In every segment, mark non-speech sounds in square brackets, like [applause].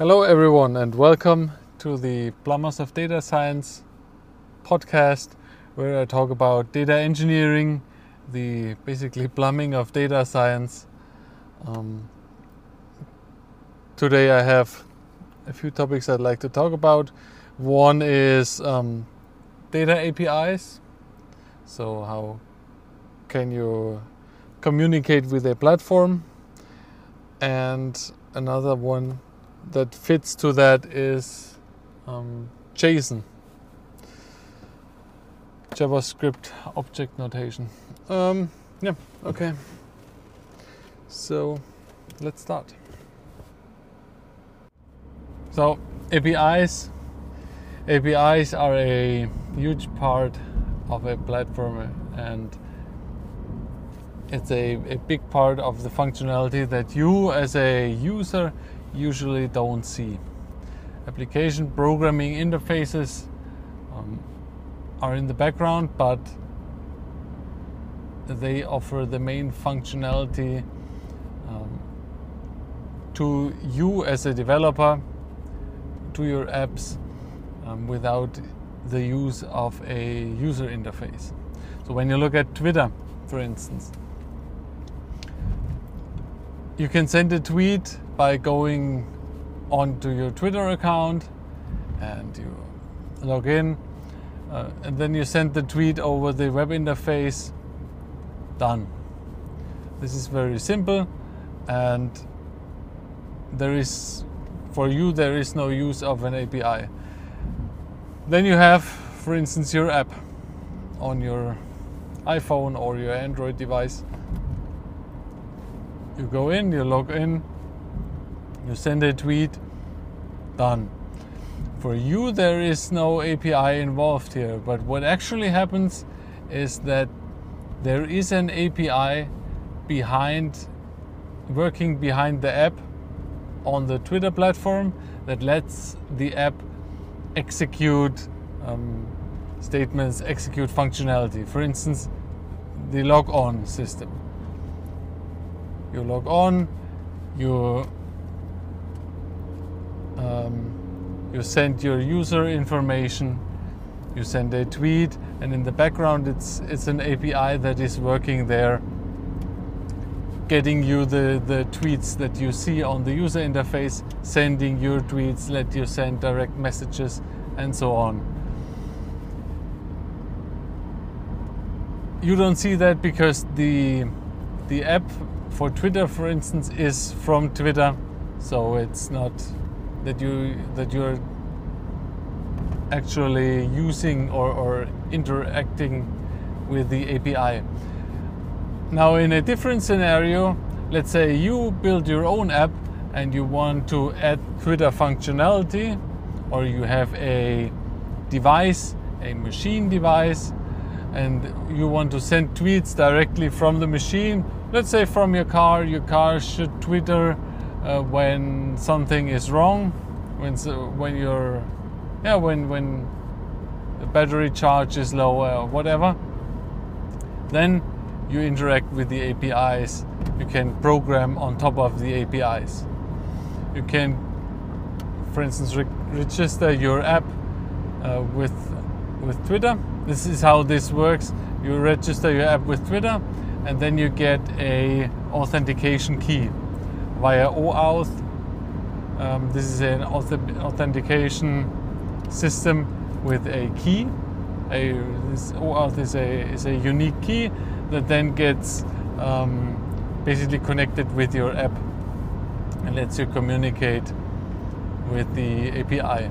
Hello, everyone, and welcome to the Plumbers of Data Science podcast, where I talk about data engineering, the basically plumbing of data science. Um, today, I have a few topics I'd like to talk about. One is um, data APIs. So, how can you communicate with a platform? And another one that fits to that is um, JSON, JavaScript object notation. Um, yeah, okay. So let's start. So APIs, APIs are a huge part of a platform and it's a, a big part of the functionality that you as a user usually don't see. Application programming interfaces um, are in the background, but they offer the main functionality um, to you as a developer, to your apps, um, without the use of a user interface. So when you look at Twitter, for instance, you can send a tweet by going onto your Twitter account and you log in, uh, and then you send the tweet over the web interface. Done. This is very simple, and there is, for you, there is no use of an API. Then you have, for instance, your app on your iPhone or your Android device you go in, you log in, you send a tweet, done. For you, there is no API involved here, but what actually happens is that there is an API behind, working behind the app on the Twitter platform that lets the app execute um, statements, execute functionality. For instance, the log on system you log on, you um, you send your user information, you send a tweet, and in the background it's it's an API that is working there, getting you the the tweets that you see on the user interface, sending your tweets, let you send direct messages, and so on. You don't see that because the the app for Twitter, for instance, is from Twitter, so it's not that you that you're actually using or, or interacting with the API. Now, in a different scenario, let's say you build your own app and you want to add Twitter functionality, or you have a device, a machine device, and you want to send tweets directly from the machine let's say from your car, your car should Twitter uh, when something is wrong, when when you're yeah when when the battery charge is low or whatever. Then you interact with the APIs. You can program on top of the APIs. You can, for instance, re register your app uh, with with Twitter. This is how this works. You register your app with Twitter and then you get a authentication key via OAuth. Um, this is an authentication system with a key. A, this OAuth is a, is a unique key that then gets um, basically connected with your app and lets you communicate with the API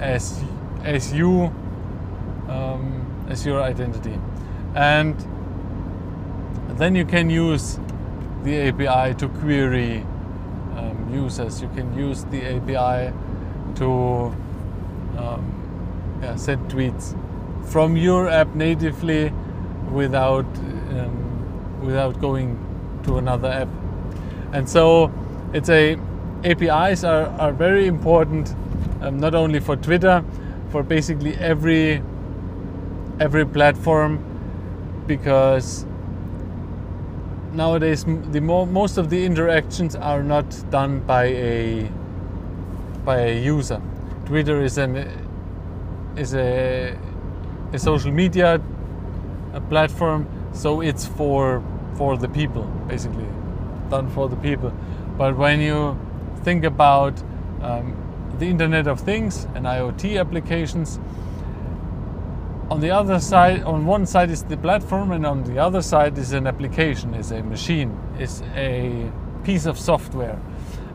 as as you um, as your identity and then you can use the API to query users. You can use the API to um, yeah, send tweets from your app natively without um, without going to another app. And so it's a APIs are, are very important um, not only for Twitter, for basically every every platform because nowadays the mo most of the interactions are not done by a by a user. Twitter is an is a, a social media a platform, so it's for for the people basically, done for the people. But when you think about um, the Internet of Things and IoT applications, on the other side, on one side is the platform, and on the other side is an application, is a machine, is a piece of software.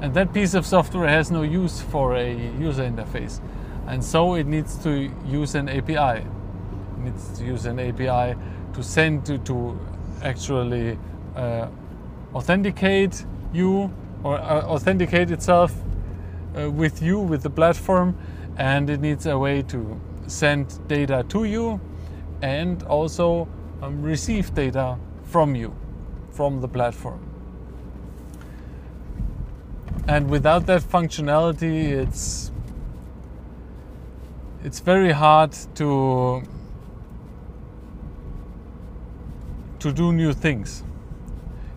And that piece of software has no use for a user interface. And so it needs to use an API. It needs to use an API to send to, to actually uh, authenticate you or uh, authenticate itself uh, with you, with the platform. And it needs a way to send data to you and also um, receive data from you, from the platform. And without that functionality, it's it's very hard to to do new things.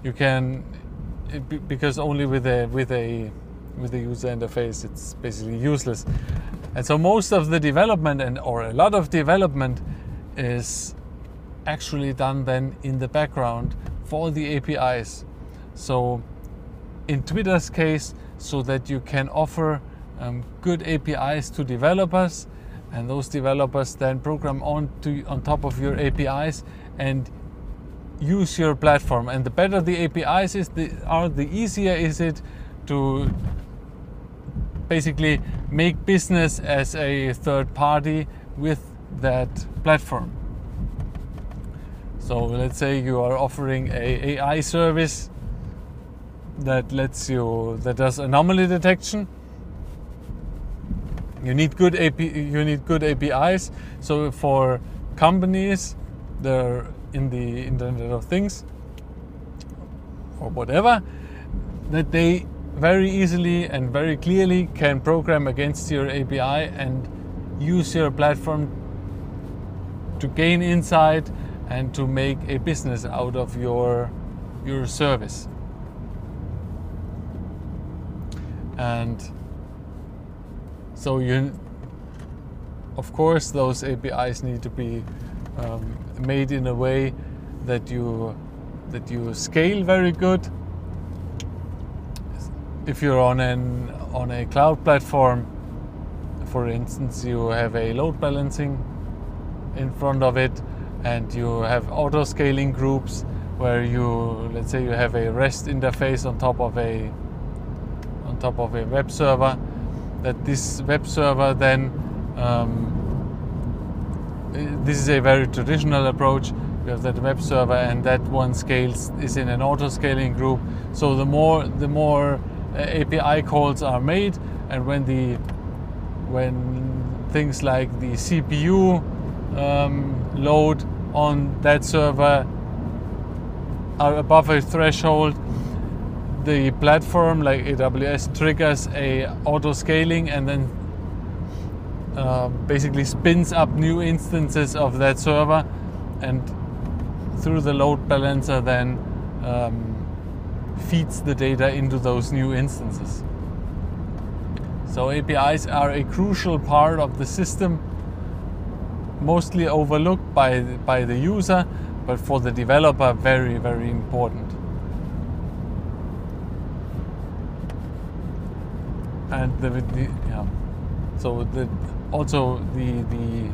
You can because only with a with a with a user interface, it's basically useless. And so most of the development and or a lot of development is actually done then in the background for the APIs. So in Twitter's case, so that you can offer um, good APIs to developers, and those developers then program on to on top of your APIs and use your platform. And the better the APIs is, the, are, the easier is it to basically make business as a third party with that platform. So let's say you are offering a AI service that lets you that does anomaly detection. You need good AP, you need good APIs. So for companies, they're in the Internet of Things or whatever, that they very easily and very clearly can program against your API and use your platform to gain insight and to make a business out of your your service. And so you of course those APIs need to be um, made in a way that you that you scale very good if you're on an on a cloud platform, for instance, you have a load balancing in front of it, and you have auto scaling groups where you let's say you have a REST interface on top of a on top of a web server. That this web server then um, this is a very traditional approach. You have that web server, and that one scales is in an auto scaling group. So the more the more API calls are made, and when the when things like the CPU um, load on that server are above a threshold, the platform like AWS triggers a auto scaling and then uh, basically spins up new instances of that server and through the load balancer then um, feeds the data into those new instances. So APIs are a crucial part of the system, mostly overlooked by, by the user, but for the developer, very, very important. And the, the yeah, so the, also the, the,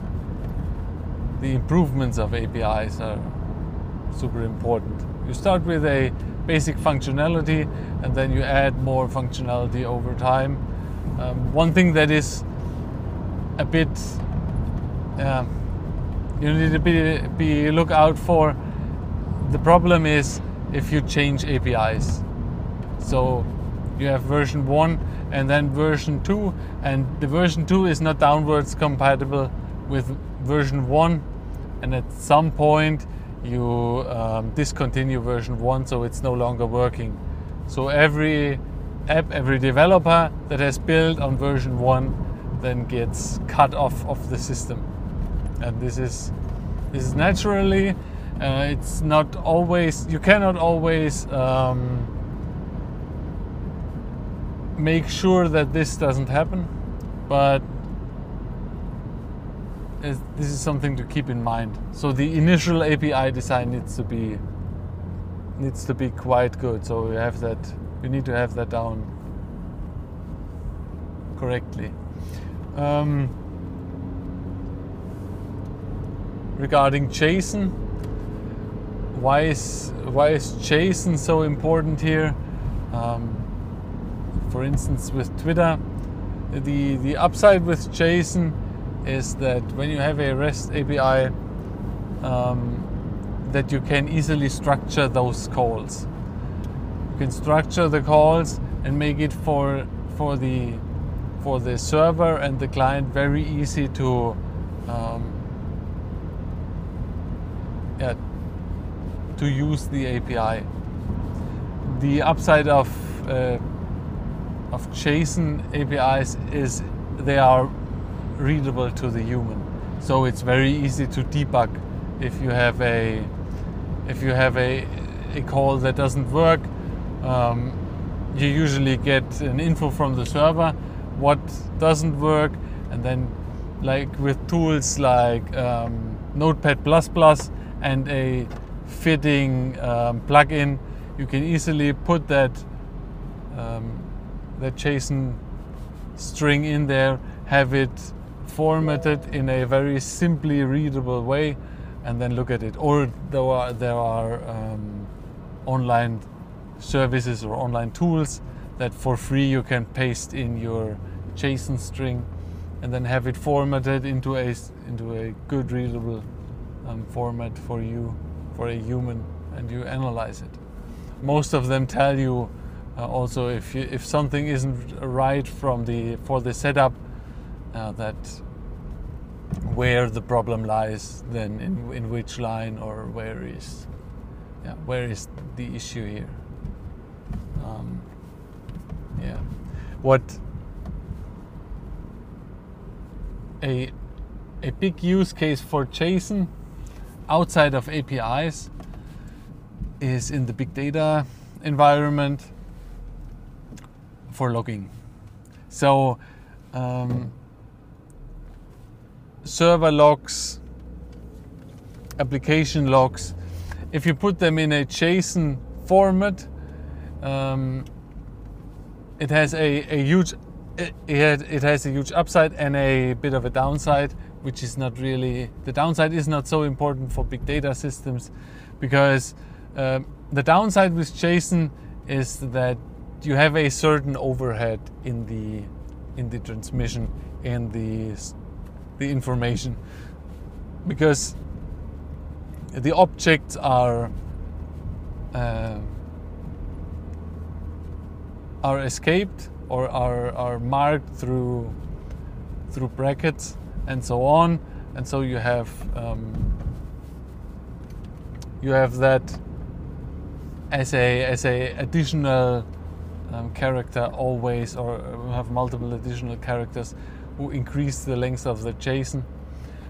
the improvements of APIs are super important. You start with a basic functionality and then you add more functionality over time. Um, one thing that is a bit uh, you need to be, be look out for the problem is if you change APIs. So you have version 1 and then version 2 and the version 2 is not downwards compatible with version 1 and at some point you um, discontinue version 1 so it's no longer working. So every app, every developer that has built on version 1 then gets cut off of the system. And this is this is naturally uh, it's not always you cannot always um, make sure that this doesn't happen, but this is something to keep in mind. So the initial API design needs to be needs to be quite good. So we have that. We need to have that down correctly. Um, regarding JSON, why is why is JSON so important here? Um, for instance, with Twitter, the the upside with JSON is that when you have a REST API, um, that you can easily structure those calls. You can structure the calls and make it for for the for the server and the client very easy to um, yeah, to use the API. The upside of uh, of JSON APIs is they are readable to the human. So it's very easy to debug if you have a if you have a, a call that doesn't work. Um, you usually get an info from the server what doesn't work, and then like with tools like um, Notepad++ and a fitting um, plugin, you can easily put that um, that JSON string in there, have it formatted in a very simply readable way, and then look at it. Or there are there are um, online services or online tools that for free you can paste in your JSON string and then have it formatted into a into a good readable um, format for you for a human and you analyze it. Most of them tell you uh, also if you, if something isn't right from the for the setup uh, that where the problem lies then in, in which line or where is yeah where is the issue here um, yeah what a a big use case for JSON outside of APIs is in the big data environment for logging. So um, server logs, application logs, if you put them in a JSON format, um, it has a, a huge it, has a huge upside and a bit of a downside, which is not really the downside is not so important for big data systems because um, the downside with JSON is that you have a certain overhead in the in the transmission in the the information. Because the objects are uh, are escaped or are, are marked through through brackets and so on. And so you have um, you have that as a as a additional um, character always or have multiple additional characters who increase the length of the JSON.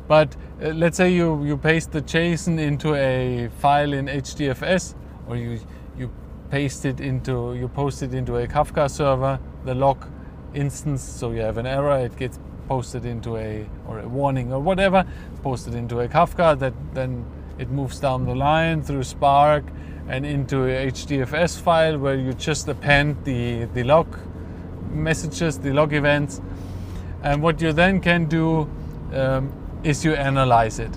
But uh, let's say you, you paste the JSON into a file in HDFS or you, you paste it into, you post it into a Kafka server, the log instance, so you have an error, it gets posted into a, or a warning or whatever, posted into a Kafka that then it moves down the line through Spark and into a HDFS file where you just append the, the log messages, the log events. And what you then can do um, is you analyze it.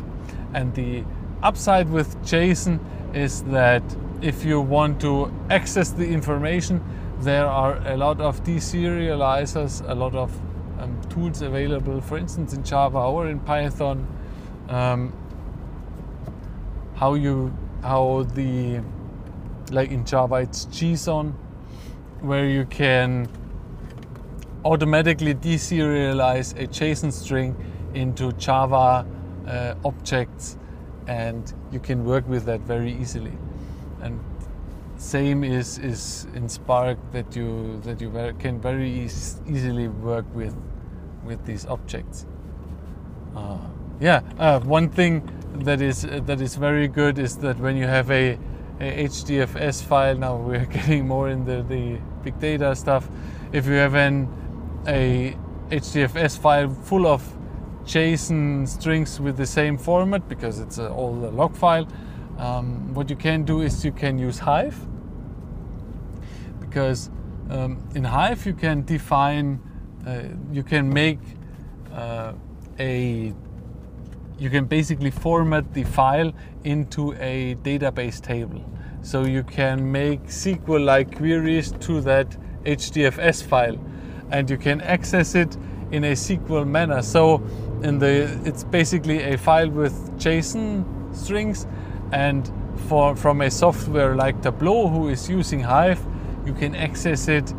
And the upside with JSON is that if you want to access the information, there are a lot of deserializers, a lot of um, tools available, for instance, in Java or in Python. Um, how you how the like in Java it's JSON, where you can automatically deserialize a JSON string into Java uh, objects and you can work with that very easily. And same is, is in Spark that you that you can very eas easily work with with these objects. Uh, yeah, uh, one thing that is that is very good is that when you have a, a HDFS file, now we're [laughs] getting more in the, the big data stuff. If you have an a HDFS file full of JSON strings with the same format because it's a, all a log file, um, what you can do is you can use Hive because um, in Hive you can define, uh, you can make uh, a, you can basically format the file into a database table. So you can make SQL-like queries to that HDFS file, and you can access it in a SQL manner. So in the, it's basically a file with JSON strings, and for from a software like Tableau, who is using Hive, you can access it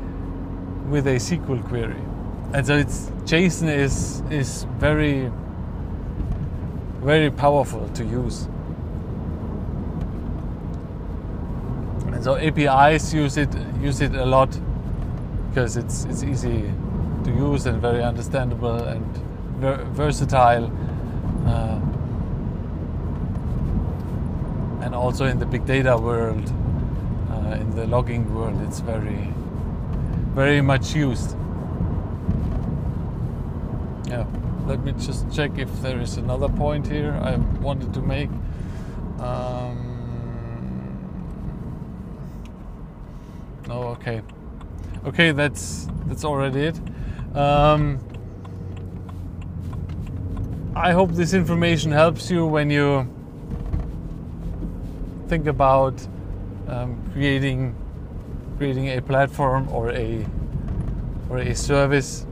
with a SQL query. And so it's JSON is is very very powerful to use. And so APIs use it use it a lot because it's it's easy to use and very understandable and ver versatile. Uh, and also in the big data world, uh, in the logging world, it's very, very much used. Yeah, let me just check if there is another point here I wanted to make. Um, no, okay, okay, that's that's already it. Um, I hope this information helps you when you think about um, creating creating a platform or a or a service.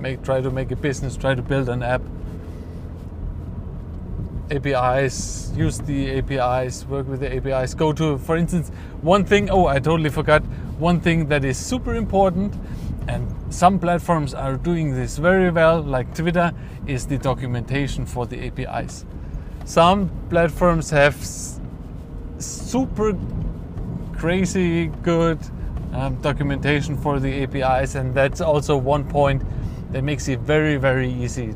Make try to make a business, try to build an app. APIs, use the APIs, work with the APIs. Go to, for instance, one thing. Oh, I totally forgot. One thing that is super important, and some platforms are doing this very well, like Twitter, is the documentation for the APIs. Some platforms have super crazy good um, documentation for the APIs, and that's also one point that makes it very, very easy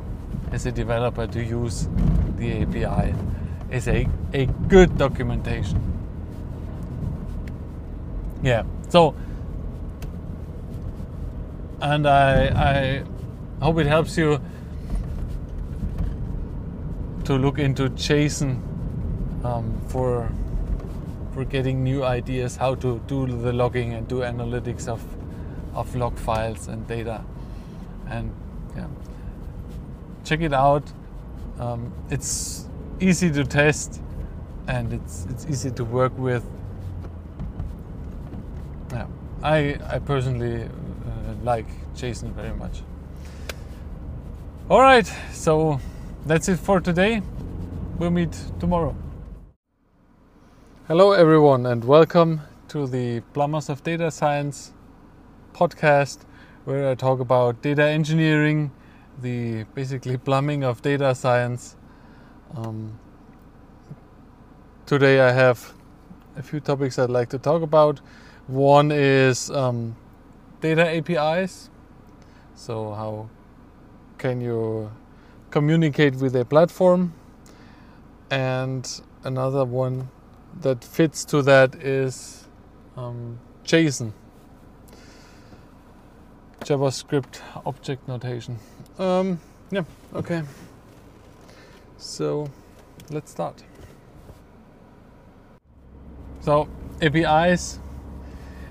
as a developer to use the API. Is a, a good documentation. Yeah, so, and I, I hope it helps you to look into JSON um, for for getting new ideas how to do the logging and do analytics of of log files and data. And yeah, check it out. Um, it's easy to test and it's it's easy to work with. I I personally uh, like JSON very much. All right, so that's it for today. We'll meet tomorrow. Hello, everyone, and welcome to the Plumbers of Data Science podcast, where I talk about data engineering, the basically plumbing of data science. Um, today, I have a few topics I'd like to talk about. One is um, data APIs. So, how can you communicate with a platform? And another one that fits to that is um, JSON, JavaScript object notation. Um, yeah, okay. So let's start. So APIs,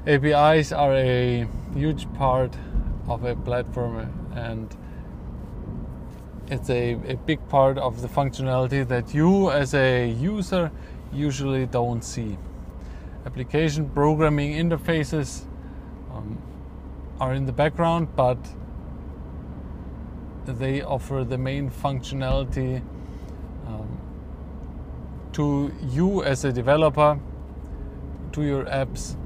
APIs are a huge part of a platform and it's a, a big part of the functionality that you as a user usually don't see. Application programming interfaces um, are in the background, but they offer the main functionality um, to you as a developer, to your apps,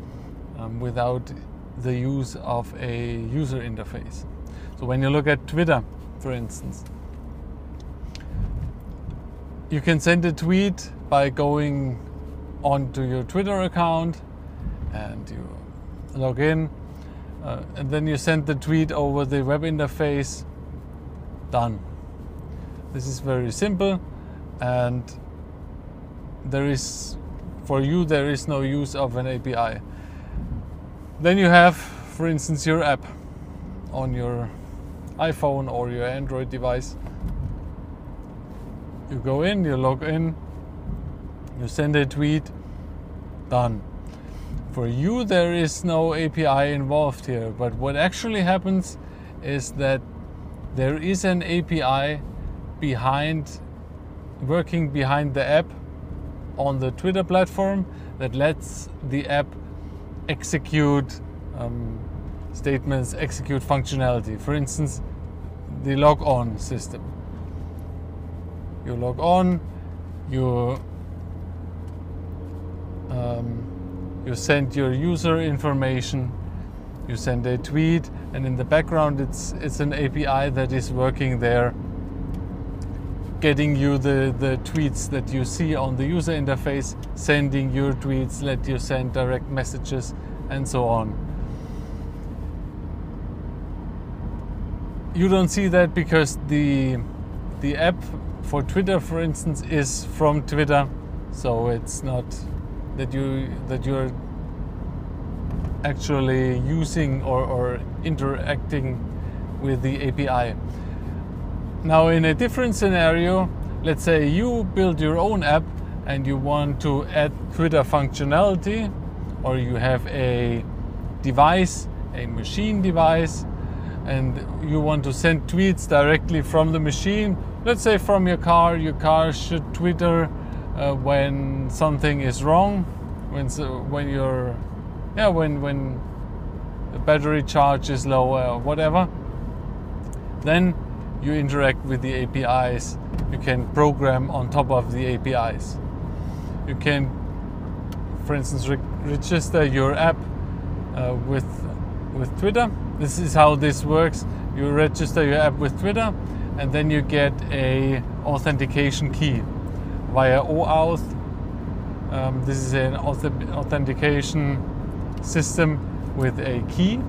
um, without the use of a user interface. So when you look at Twitter, for instance, you can send a tweet by going onto your Twitter account and you log in uh, and then you send the tweet over the web interface. Done. This is very simple and there is for you there is no use of an API Then you have, for instance, your app on your iPhone or your Android device. You go in, you log in, you send a tweet, done. For you, there is no API involved here, but what actually happens is that there is an API behind, working behind the app on the Twitter platform that lets the app execute um, statements, execute functionality. For instance, the log on system. You log on, you um, you send your user information, you send a tweet, and in the background it's it's an API that is working there, getting you the, the tweets that you see on the user interface, sending your tweets, let you send direct messages, and so on. You don't see that because the the app for Twitter, for instance, is from Twitter, so it's not that you that you're actually using or, or interacting with the API. Now, in a different scenario, let's say you build your own app and you want to add Twitter functionality, or you have a device, a machine device, and you want to send tweets directly from the machine. Let's say from your car, your car should Twitter uh, when something is wrong, when so, when you're yeah when when the battery charge is low or whatever. Then you interact with the APIs. You can program on top of the APIs. You can, for instance, re register your app uh, with with Twitter. This is how this works. You register your app with Twitter, and then you get a authentication key via OAuth. Um, this is an authentication system with a key.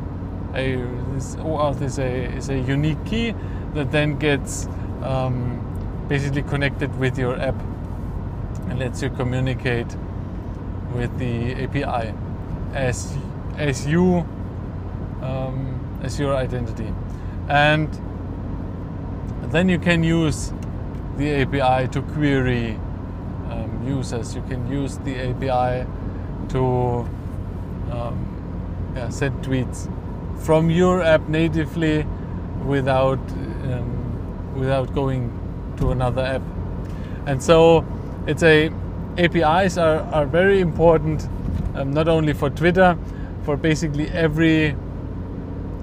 A, this OAuth is a, is a unique key that then gets um, basically connected with your app and lets you communicate with the API as, as you um, as your identity. And then you can use the API to query um, users. You can use the API to um, yeah, send tweets from your app natively without um, without going to another app. And so it's a APIs are, are very important um, not only for Twitter, for basically every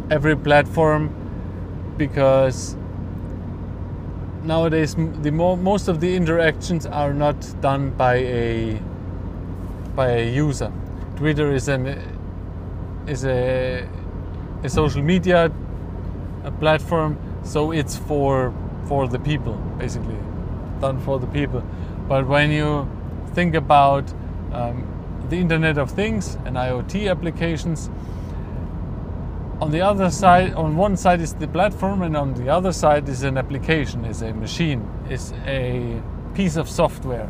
every platform because nowadays the most of the interactions are not done by a by a user. Twitter is an is a, a social media a platform, so it's for for the people basically, done for the people. But when you think about um, the Internet of Things and IoT applications, on the other side, on one side is the platform, and on the other side is an application, is a machine, is a piece of software.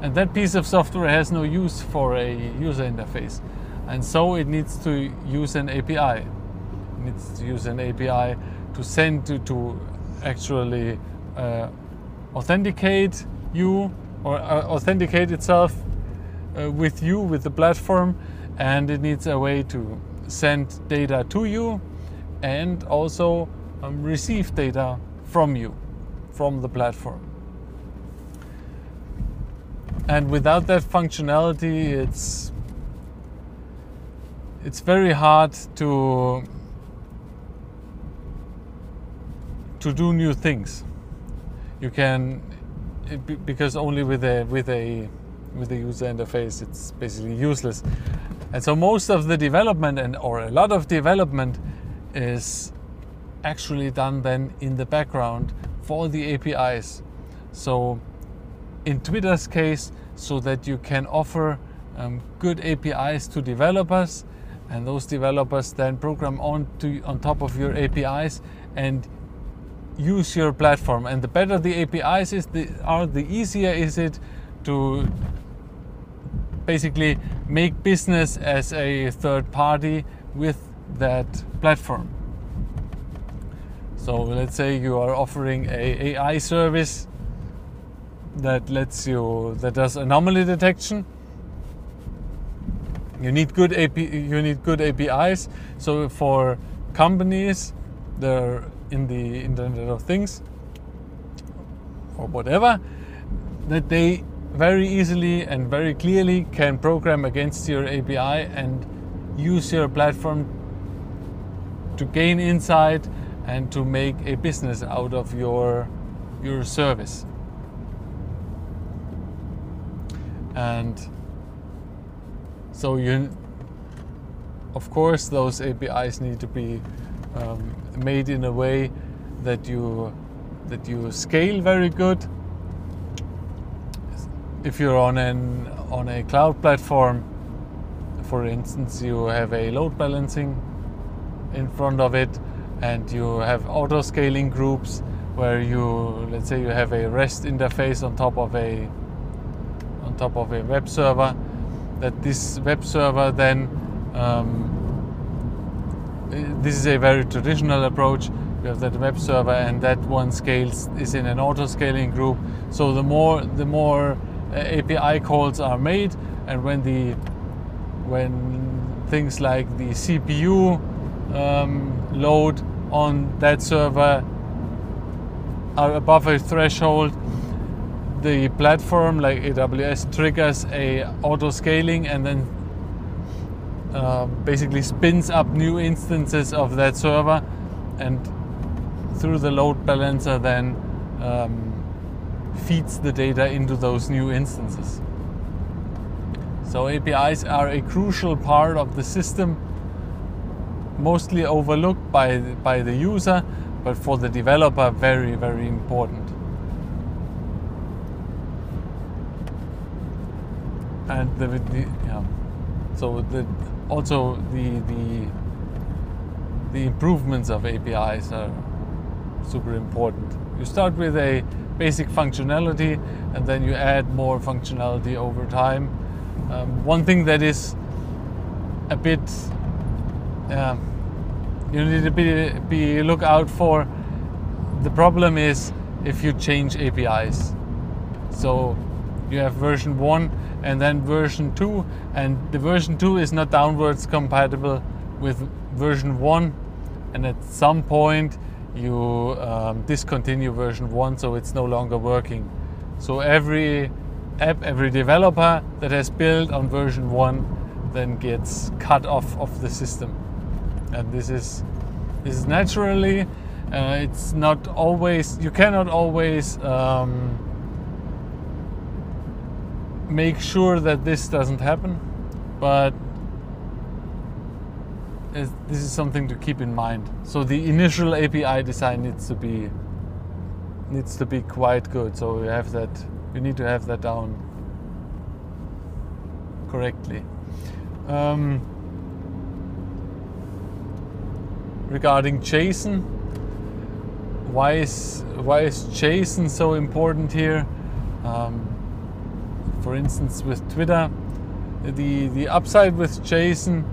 And that piece of software has no use for a user interface. And so it needs to use an API. It needs to use an API to send to, to actually uh, authenticate you or uh, authenticate itself uh, with you, with the platform. And it needs a way to send data to you and also um, receive data from you, from the platform. And without that functionality, it's it's very hard to to do new things. You can because only with a with a with a user interface, it's basically useless. And so most of the development and or a lot of development is actually done then in the background for the APIs. So in Twitter's case, so that you can offer um, good APIs to developers, and those developers then program on to on top of your APIs and use your platform. And the better the APIs is, the, are, the easier is it to basically make business as a third party with that platform. So let's say you are offering a AI service that lets you that does anomaly detection. You need good AP, you need good APIs. So for companies are in the Internet of Things or whatever, that they very easily and very clearly can program against your API and use your platform to gain insight and to make a business out of your your service. And so you of course those APIs need to be um, made in a way that you that you scale very good. If you're on an on a cloud platform, for instance, you have a load balancing in front of it and you have auto scaling groups where you let's say you have a REST interface on top of a on top of a web server that this web server then um, this is a very traditional approach. You have that web server and that one scales is in an auto scaling group. So the more the more uh, API calls are made and when the when things like the CPU um, load on that server are above a threshold, the platform like AWS triggers a auto scaling and then uh, basically spins up new instances of that server and through the load balancer then um, feeds the data into those new instances. So APIs are a crucial part of the system mostly overlooked by, by the user, but for the developer, very, very important. And the, the yeah, so the, also the, the, the improvements of APIs are super important. You start with a basic functionality and then you add more functionality over time. Um, one thing that is a bit yeah, you need to be, be look out for. The problem is if you change APIs. So you have version one and then version two, and the version two is not downwards compatible with version one, and at some point you um, discontinue version one, so it's no longer working. So every app, every developer that has built on version one then gets cut off of the system and this is this is naturally uh, it's not always you cannot always um, make sure that this doesn't happen but this is something to keep in mind so the initial API design needs to be needs to be quite good so you have that you need to have that down correctly um, regarding JSON. Why is why is JSON so important here? Um, for instance, with Twitter, the the upside with JSON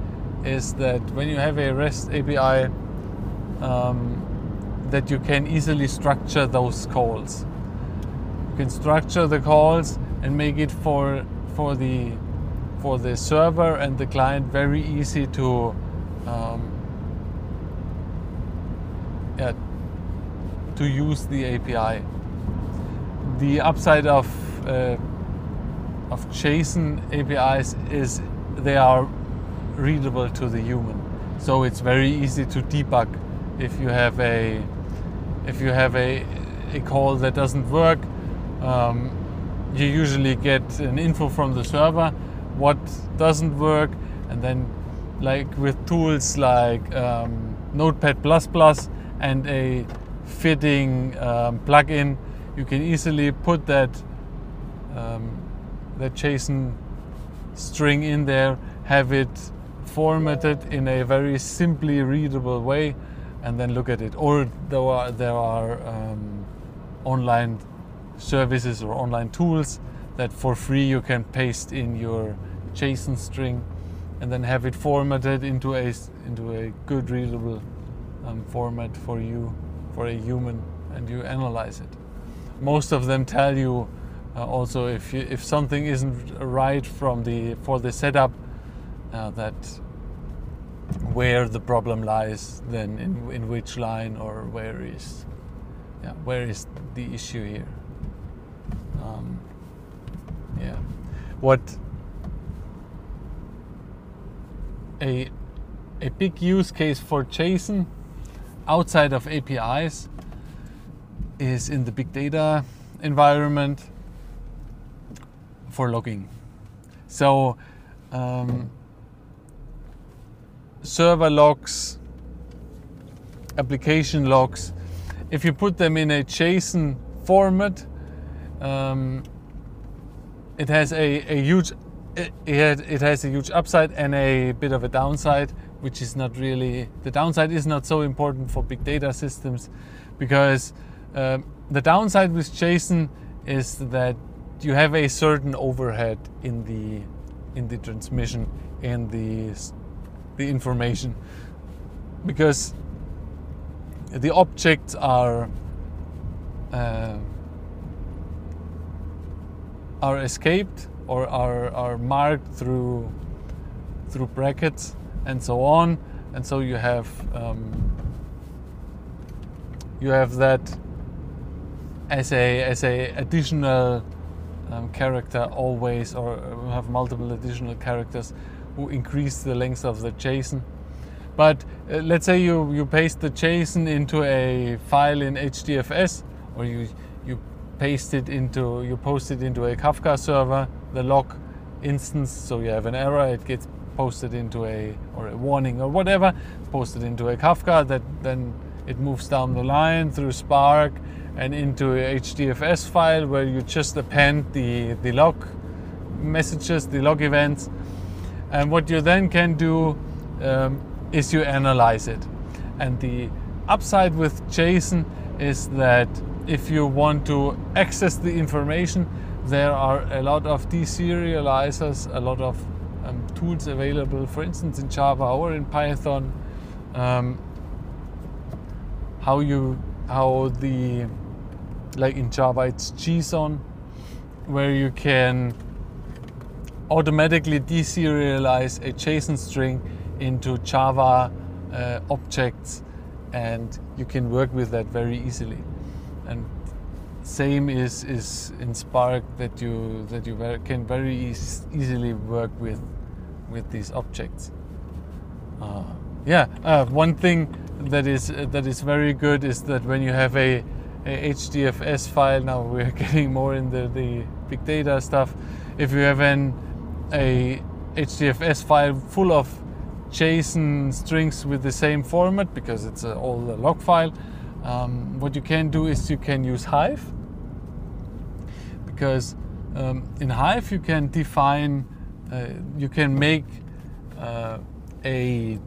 is that when you have a REST API, um, that you can easily structure those calls. You can structure the calls and make it for for the for the server and the client very easy to um, yeah, to use the API. The upside of uh, of JSON APIs is they are readable to the human, so it's very easy to debug if you have a if you have a a call that doesn't work. Um, you usually get an info from the server what doesn't work and then like with tools like um, notepad++ and a fitting um, plugin, you can easily put that um, that JSON string in there, have it formatted in a very simply readable way, and then look at it. Or there are there are um, online services or online tools that for free you can paste in your JSON string and then have it formatted into a into a good readable um, format for you, for a human, and you analyze it. Most of them tell you uh, also if you, if something isn't right from the for the setup, uh, that where the problem lies, then in in which line or where is yeah where is the issue here. Um, yeah, what a a big use case for JSON outside of APIs is in the big data environment for logging. So um, server logs, application logs, if you put them in a JSON format, um, it has a, a huge it, it has a huge upside and a bit of a downside, which is not really the downside is not so important for big data systems because um, the downside with JSON is that you have a certain overhead in the in the transmission and the the information? Because the objects are uh, are escaped or are, are marked through through brackets and so on. And so you have um, you have that as a as a additional um, character always or have multiple additional characters who increase the length of the JSON but uh, let's say you you paste the JSON into a file in HDFS or you you paste it into you post it into a Kafka server the log instance so you have an error it gets posted into a or a warning or whatever posted into a Kafka that then it moves down the line through Spark and into a HDFS file where you just append the, the log messages, the log events. And what you then can do um, is you analyze it. And the upside with JSON is that if you want to access the information, there are a lot of deserializers, a lot of um, tools available, for instance, in Java or in Python. Um, how you how the like in Java it's JSON, where you can automatically deserialize a JSON string into Java uh, objects, and you can work with that very easily. And same is is in Spark that you that you can very eas easily work with with these objects. Uh, yeah, uh, one thing that is that is very good is that when you have a HDFS file, now we're [laughs] getting more in the, the big data stuff. If you have an a HDFS file full of JSON strings with the same format because it's a, all a log file, um, what you can do is you can use Hive because um, in Hive you can define, uh, you can make uh, a,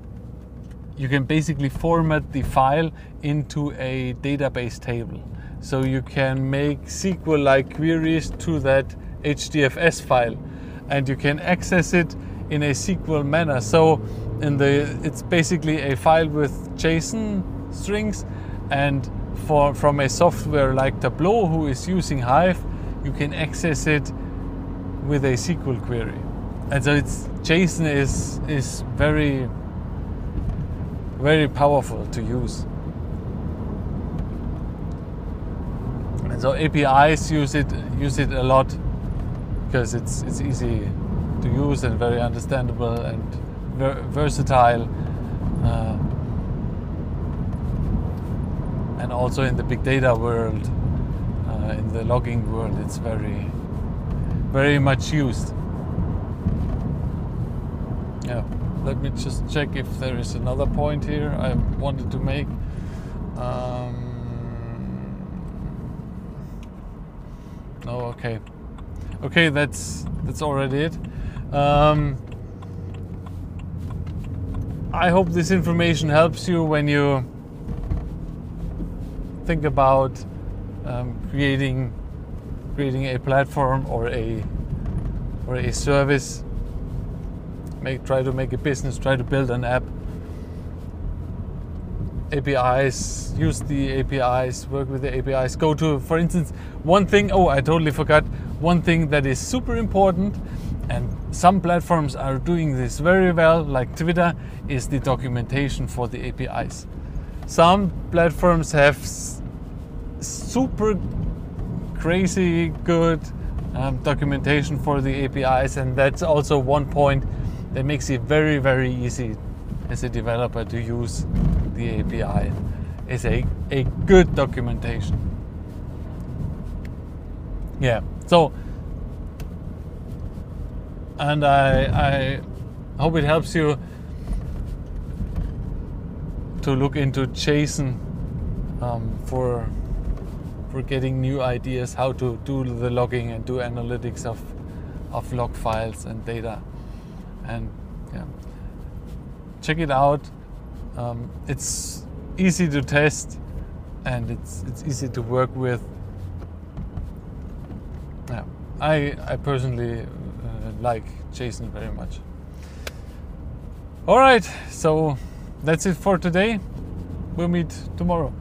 you can basically format the file into a database table. So you can make SQL-like queries to that HDFS file and you can access it in a SQL manner. So in the, it's basically a file with JSON strings and for, from a software like Tableau who is using Hive, you can access it with a SQL query. And so it's JSON is is very very powerful to use. And so APIs use it use it a lot because it's it's easy to use and very understandable and ver versatile. Uh, and also in the big data world, uh, in the logging world, it's very, very much used. Yeah, let me just check if there is another point here I wanted to make. Um, no, okay, okay, that's that's already it. Um, I hope this information helps you when you think about um, creating creating a platform or a or a service make try to make a business, try to build an app. APIs, use the APIs, work with the APIs. Go to, for instance, one thing. Oh, I totally forgot. One thing that is super important, and some platforms are doing this very well, like Twitter, is the documentation for the APIs. Some platforms have super crazy good um, documentation for the APIs, and that's also one point that makes it very, very easy as a developer to use the API. It's a, a good documentation. Yeah, so, and I, I hope it helps you to look into JSON um, for for getting new ideas how to do the logging and do analytics of of log files and data. And yeah, check it out. Um, it's easy to test and it's it's easy to work with. Yeah, I I personally uh, like JSON very much. All right, so that's it for today. We'll meet tomorrow.